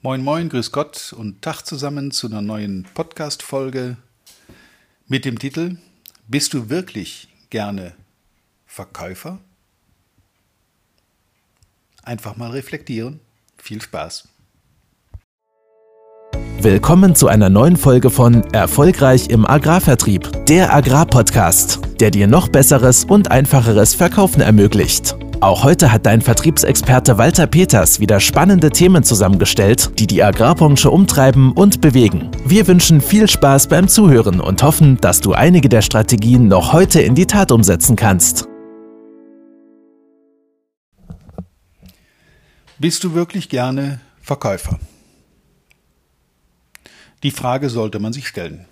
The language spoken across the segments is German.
Moin, moin, grüß Gott und Tag zusammen zu einer neuen Podcast-Folge mit dem Titel Bist du wirklich gerne Verkäufer? Einfach mal reflektieren. Viel Spaß. Willkommen zu einer neuen Folge von Erfolgreich im Agrarvertrieb, der Agrarpodcast, der dir noch besseres und einfacheres Verkaufen ermöglicht. Auch heute hat dein Vertriebsexperte Walter Peters wieder spannende Themen zusammengestellt, die die Agrarbranche umtreiben und bewegen. Wir wünschen viel Spaß beim Zuhören und hoffen, dass du einige der Strategien noch heute in die Tat umsetzen kannst. Bist du wirklich gerne Verkäufer? Die Frage sollte man sich stellen.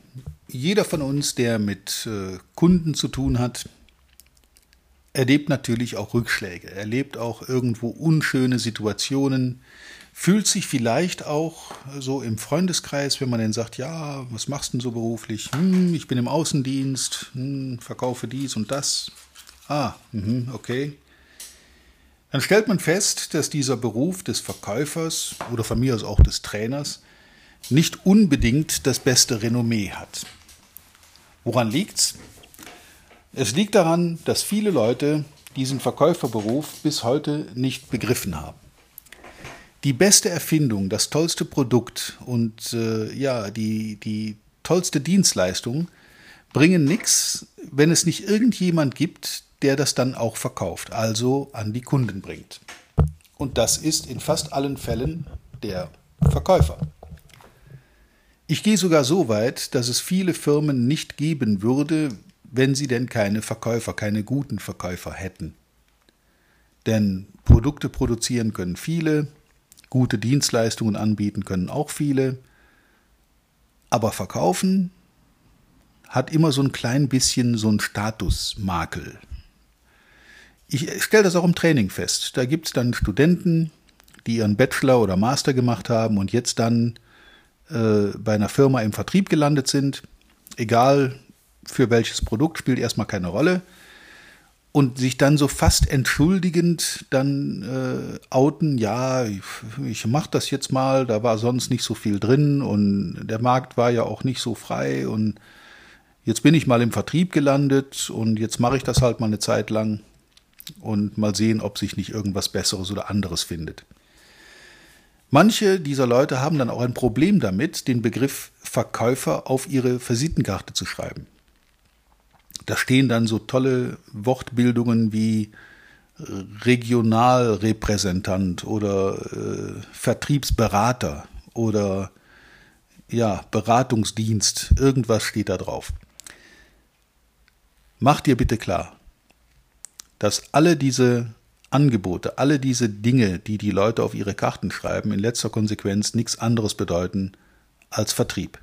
Jeder von uns, der mit äh, Kunden zu tun hat, erlebt natürlich auch Rückschläge, erlebt auch irgendwo unschöne Situationen, fühlt sich vielleicht auch so im Freundeskreis, wenn man dann sagt, ja, was machst du denn so beruflich? Hm, ich bin im Außendienst, hm, verkaufe dies und das. Ah, mh, okay. Dann stellt man fest, dass dieser Beruf des Verkäufers oder von mir aus auch des Trainers nicht unbedingt das beste Renommee hat. Woran liegt's? Es liegt daran, dass viele Leute diesen Verkäuferberuf bis heute nicht begriffen haben. Die beste Erfindung, das tollste Produkt und äh, ja, die, die tollste Dienstleistung bringen nichts, wenn es nicht irgendjemand gibt, der das dann auch verkauft, also an die Kunden bringt. Und das ist in fast allen Fällen der Verkäufer. Ich gehe sogar so weit, dass es viele Firmen nicht geben würde, wenn sie denn keine Verkäufer, keine guten Verkäufer hätten. Denn Produkte produzieren können viele, gute Dienstleistungen anbieten können auch viele, aber verkaufen hat immer so ein klein bisschen so ein Statusmakel. Ich stelle das auch im Training fest. Da gibt es dann Studenten, die ihren Bachelor oder Master gemacht haben und jetzt dann äh, bei einer Firma im Vertrieb gelandet sind, egal für welches Produkt, spielt erstmal keine Rolle. Und sich dann so fast entschuldigend dann äh, outen, ja, ich, ich mache das jetzt mal, da war sonst nicht so viel drin und der Markt war ja auch nicht so frei und jetzt bin ich mal im Vertrieb gelandet und jetzt mache ich das halt mal eine Zeit lang und mal sehen, ob sich nicht irgendwas Besseres oder anderes findet. Manche dieser Leute haben dann auch ein Problem damit, den Begriff Verkäufer auf ihre Visitenkarte zu schreiben. Da stehen dann so tolle Wortbildungen wie äh, Regionalrepräsentant oder äh, Vertriebsberater oder ja, Beratungsdienst, irgendwas steht da drauf. Mach dir bitte klar, dass alle diese Angebote, alle diese Dinge, die die Leute auf ihre Karten schreiben, in letzter Konsequenz nichts anderes bedeuten als Vertrieb.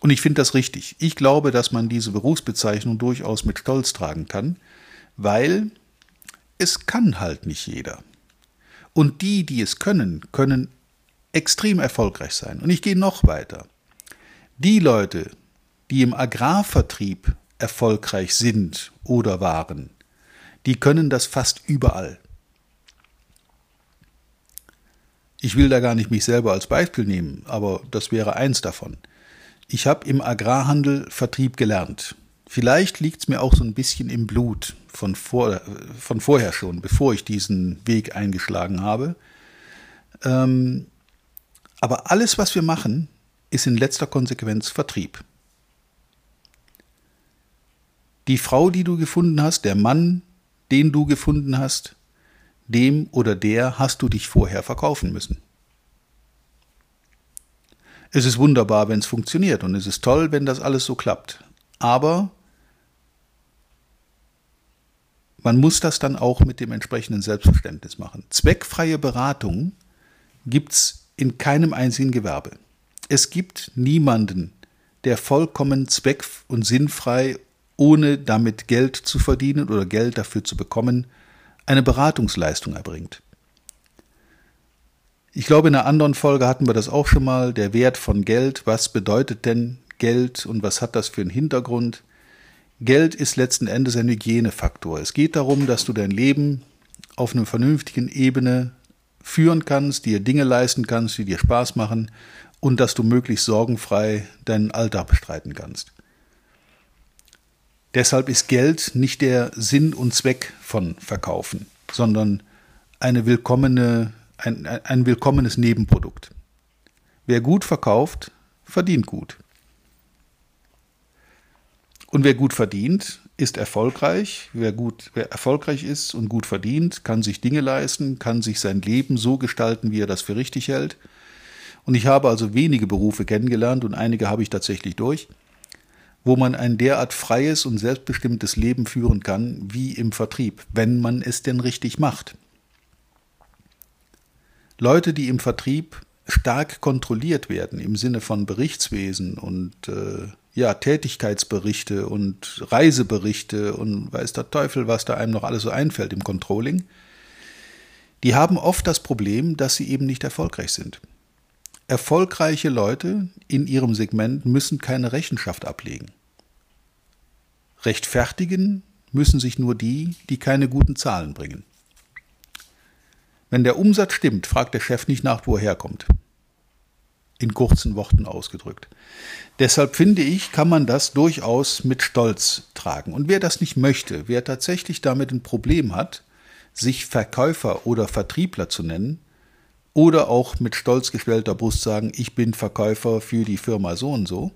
Und ich finde das richtig. Ich glaube, dass man diese Berufsbezeichnung durchaus mit Stolz tragen kann, weil es kann halt nicht jeder. Und die, die es können, können extrem erfolgreich sein. Und ich gehe noch weiter. Die Leute, die im Agrarvertrieb erfolgreich sind oder waren, die können das fast überall. Ich will da gar nicht mich selber als Beispiel nehmen, aber das wäre eins davon. Ich habe im Agrarhandel Vertrieb gelernt. Vielleicht liegt es mir auch so ein bisschen im Blut von, vor, von vorher schon, bevor ich diesen Weg eingeschlagen habe. Ähm, aber alles, was wir machen, ist in letzter Konsequenz Vertrieb. Die Frau, die du gefunden hast, der Mann, den du gefunden hast, dem oder der hast du dich vorher verkaufen müssen. Es ist wunderbar, wenn es funktioniert und es ist toll, wenn das alles so klappt. Aber man muss das dann auch mit dem entsprechenden Selbstverständnis machen. Zweckfreie Beratung gibt es in keinem einzigen Gewerbe. Es gibt niemanden, der vollkommen zweck- und sinnfrei, ohne damit Geld zu verdienen oder Geld dafür zu bekommen, eine Beratungsleistung erbringt. Ich glaube, in einer anderen Folge hatten wir das auch schon mal, der Wert von Geld. Was bedeutet denn Geld und was hat das für einen Hintergrund? Geld ist letzten Endes ein Hygienefaktor. Es geht darum, dass du dein Leben auf einer vernünftigen Ebene führen kannst, dir Dinge leisten kannst, die dir Spaß machen und dass du möglichst sorgenfrei deinen Alltag bestreiten kannst. Deshalb ist Geld nicht der Sinn und Zweck von Verkaufen, sondern eine willkommene, ein, ein willkommenes Nebenprodukt. Wer gut verkauft, verdient gut. Und wer gut verdient, ist erfolgreich. Wer gut, wer erfolgreich ist und gut verdient, kann sich Dinge leisten, kann sich sein Leben so gestalten, wie er das für richtig hält. Und ich habe also wenige Berufe kennengelernt und einige habe ich tatsächlich durch, wo man ein derart freies und selbstbestimmtes Leben führen kann wie im Vertrieb, wenn man es denn richtig macht. Leute, die im Vertrieb stark kontrolliert werden im Sinne von Berichtswesen und äh, ja, Tätigkeitsberichte und Reiseberichte und weiß der Teufel, was da einem noch alles so einfällt im Controlling, die haben oft das Problem, dass sie eben nicht erfolgreich sind. Erfolgreiche Leute in ihrem Segment müssen keine Rechenschaft ablegen. Rechtfertigen müssen sich nur die, die keine guten Zahlen bringen. Wenn der Umsatz stimmt, fragt der Chef nicht nach, wo er herkommt. In kurzen Worten ausgedrückt. Deshalb finde ich, kann man das durchaus mit Stolz tragen. Und wer das nicht möchte, wer tatsächlich damit ein Problem hat, sich Verkäufer oder Vertriebler zu nennen, oder auch mit stolz gestellter Brust sagen, ich bin Verkäufer für die Firma so und so,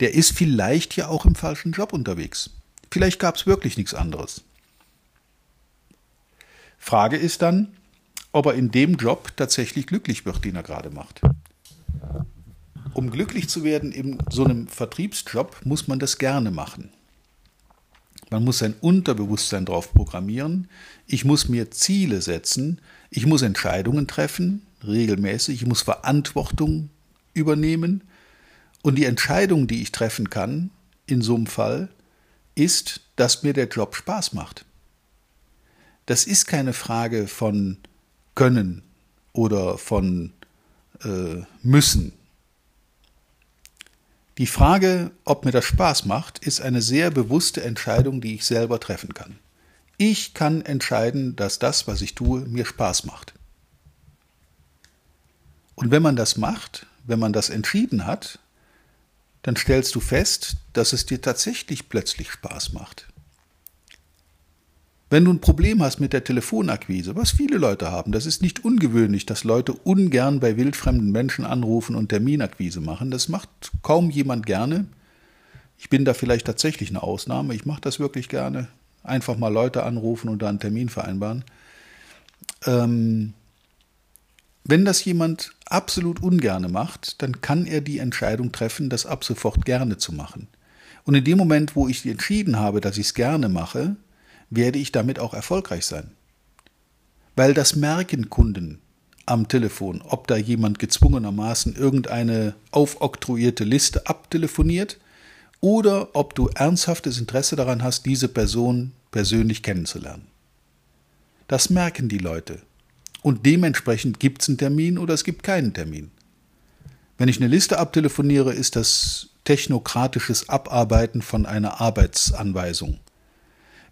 der ist vielleicht ja auch im falschen Job unterwegs. Vielleicht gab es wirklich nichts anderes. Frage ist dann, ob er in dem Job tatsächlich glücklich wird, den er gerade macht. Um glücklich zu werden in so einem Vertriebsjob, muss man das gerne machen. Man muss sein Unterbewusstsein darauf programmieren. Ich muss mir Ziele setzen. Ich muss Entscheidungen treffen, regelmäßig. Ich muss Verantwortung übernehmen. Und die Entscheidung, die ich treffen kann, in so einem Fall, ist, dass mir der Job Spaß macht. Das ist keine Frage von Können oder von äh, Müssen. Die Frage, ob mir das Spaß macht, ist eine sehr bewusste Entscheidung, die ich selber treffen kann. Ich kann entscheiden, dass das, was ich tue, mir Spaß macht. Und wenn man das macht, wenn man das entschieden hat, dann stellst du fest, dass es dir tatsächlich plötzlich Spaß macht. Wenn du ein Problem hast mit der Telefonakquise, was viele Leute haben, das ist nicht ungewöhnlich, dass Leute ungern bei wildfremden Menschen anrufen und Terminakquise machen. Das macht kaum jemand gerne. Ich bin da vielleicht tatsächlich eine Ausnahme. Ich mache das wirklich gerne. Einfach mal Leute anrufen und da einen Termin vereinbaren. Ähm, wenn das jemand absolut ungerne macht, dann kann er die Entscheidung treffen, das ab sofort gerne zu machen. Und in dem Moment, wo ich entschieden habe, dass ich es gerne mache, werde ich damit auch erfolgreich sein. Weil das merken Kunden am Telefon, ob da jemand gezwungenermaßen irgendeine aufoktroyierte Liste abtelefoniert oder ob du ernsthaftes Interesse daran hast, diese Person persönlich kennenzulernen. Das merken die Leute. Und dementsprechend gibt es einen Termin oder es gibt keinen Termin. Wenn ich eine Liste abtelefoniere, ist das technokratisches Abarbeiten von einer Arbeitsanweisung.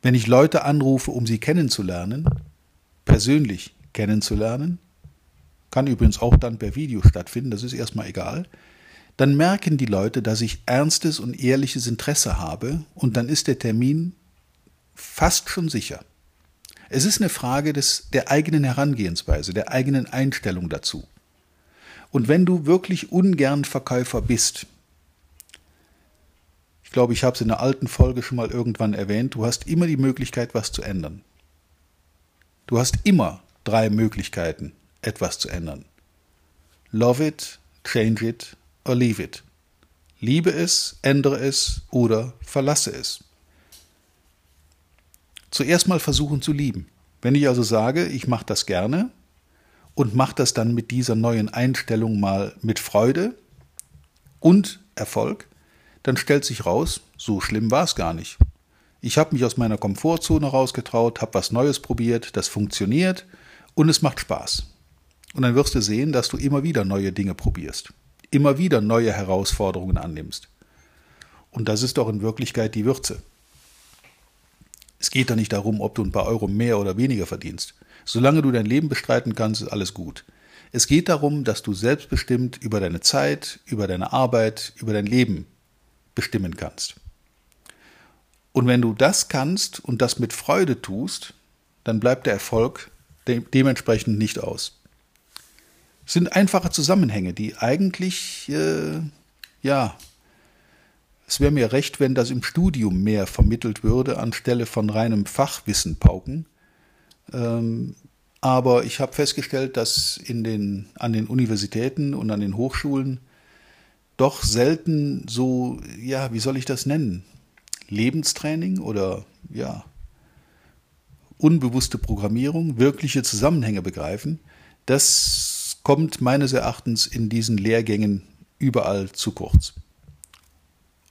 Wenn ich Leute anrufe, um sie kennenzulernen, persönlich kennenzulernen, kann übrigens auch dann per Video stattfinden, das ist erstmal egal, dann merken die Leute, dass ich ernstes und ehrliches Interesse habe und dann ist der Termin fast schon sicher. Es ist eine Frage des, der eigenen Herangehensweise, der eigenen Einstellung dazu. Und wenn du wirklich ungern Verkäufer bist, ich glaube, ich habe es in einer alten Folge schon mal irgendwann erwähnt, du hast immer die Möglichkeit, was zu ändern. Du hast immer drei Möglichkeiten, etwas zu ändern. Love it, change it or leave it. Liebe es, ändere es oder verlasse es. Zuerst mal versuchen zu lieben. Wenn ich also sage, ich mache das gerne und mache das dann mit dieser neuen Einstellung mal mit Freude und Erfolg, dann stellt sich raus, so schlimm war es gar nicht. Ich habe mich aus meiner Komfortzone rausgetraut, habe was Neues probiert, das funktioniert und es macht Spaß. Und dann wirst du sehen, dass du immer wieder neue Dinge probierst, immer wieder neue Herausforderungen annimmst. Und das ist doch in Wirklichkeit die Würze. Es geht doch nicht darum, ob du ein paar Euro mehr oder weniger verdienst. Solange du dein Leben bestreiten kannst, ist alles gut. Es geht darum, dass du selbstbestimmt über deine Zeit, über deine Arbeit, über dein Leben bestimmen kannst. Und wenn du das kannst und das mit Freude tust, dann bleibt der Erfolg de dementsprechend nicht aus. Es sind einfache Zusammenhänge, die eigentlich, äh, ja, es wäre mir recht, wenn das im Studium mehr vermittelt würde, anstelle von reinem Fachwissen pauken. Ähm, aber ich habe festgestellt, dass in den, an den Universitäten und an den Hochschulen doch selten so, ja, wie soll ich das nennen? Lebenstraining oder ja, unbewusste Programmierung, wirkliche Zusammenhänge begreifen, das kommt meines Erachtens in diesen Lehrgängen überall zu kurz.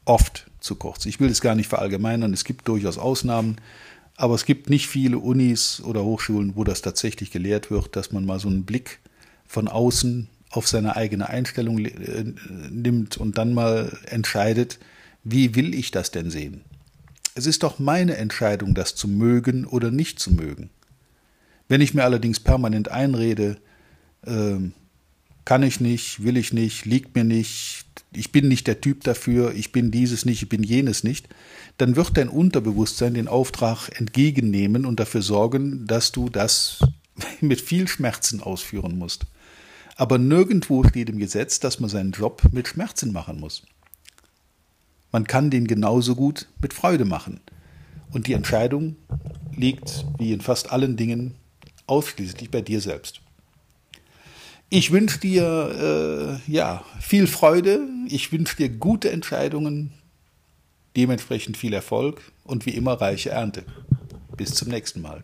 Oft zu kurz. Ich will es gar nicht verallgemeinern, es gibt durchaus Ausnahmen, aber es gibt nicht viele Unis oder Hochschulen, wo das tatsächlich gelehrt wird, dass man mal so einen Blick von außen auf seine eigene Einstellung äh, nimmt und dann mal entscheidet, wie will ich das denn sehen? Es ist doch meine Entscheidung, das zu mögen oder nicht zu mögen. Wenn ich mir allerdings permanent einrede, äh, kann ich nicht, will ich nicht, liegt mir nicht, ich bin nicht der Typ dafür, ich bin dieses nicht, ich bin jenes nicht, dann wird dein Unterbewusstsein den Auftrag entgegennehmen und dafür sorgen, dass du das mit viel Schmerzen ausführen musst. Aber nirgendwo steht im Gesetz, dass man seinen Job mit Schmerzen machen muss. Man kann den genauso gut mit Freude machen. Und die Entscheidung liegt, wie in fast allen Dingen, ausschließlich bei dir selbst. Ich wünsche dir äh, ja viel Freude. Ich wünsche dir gute Entscheidungen, dementsprechend viel Erfolg und wie immer reiche Ernte. Bis zum nächsten Mal.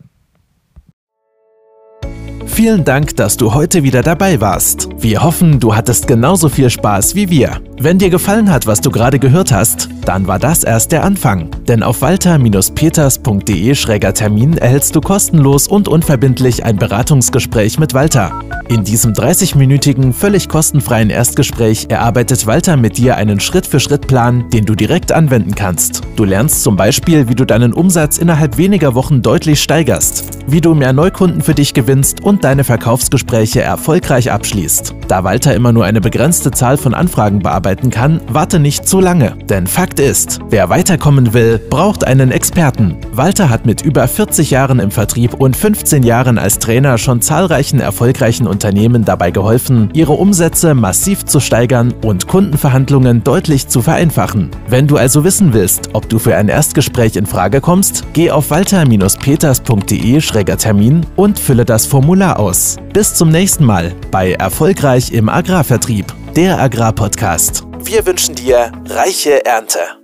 Vielen Dank, dass du heute wieder dabei warst. Wir hoffen, du hattest genauso viel Spaß wie wir. Wenn dir gefallen hat, was du gerade gehört hast, dann war das erst der Anfang. Denn auf walter-peters.de-termin erhältst du kostenlos und unverbindlich ein Beratungsgespräch mit Walter. In diesem 30-minütigen, völlig kostenfreien Erstgespräch erarbeitet Walter mit dir einen Schritt-für-Schritt-Plan, den du direkt anwenden kannst. Du lernst zum Beispiel, wie du deinen Umsatz innerhalb weniger Wochen deutlich steigerst, wie du mehr Neukunden für dich gewinnst und deine Verkaufsgespräche erfolgreich abschließt. Da Walter immer nur eine begrenzte Zahl von Anfragen bearbeiten kann, warte nicht zu lange. Denn Fakt ist, wer weiterkommen will, braucht einen Experten. Walter hat mit über 40 Jahren im Vertrieb und 15 Jahren als Trainer schon zahlreichen erfolgreichen Unternehmen dabei geholfen, ihre Umsätze massiv zu steigern und Kundenverhandlungen deutlich zu vereinfachen. Wenn du also wissen willst, ob du für ein Erstgespräch in Frage kommst, geh auf walter-peters.de-termin und fülle das Formular aus. Bis zum nächsten Mal bei Erfolgreich im Agrarvertrieb, der Agrarpodcast. Wir wünschen dir reiche Ernte.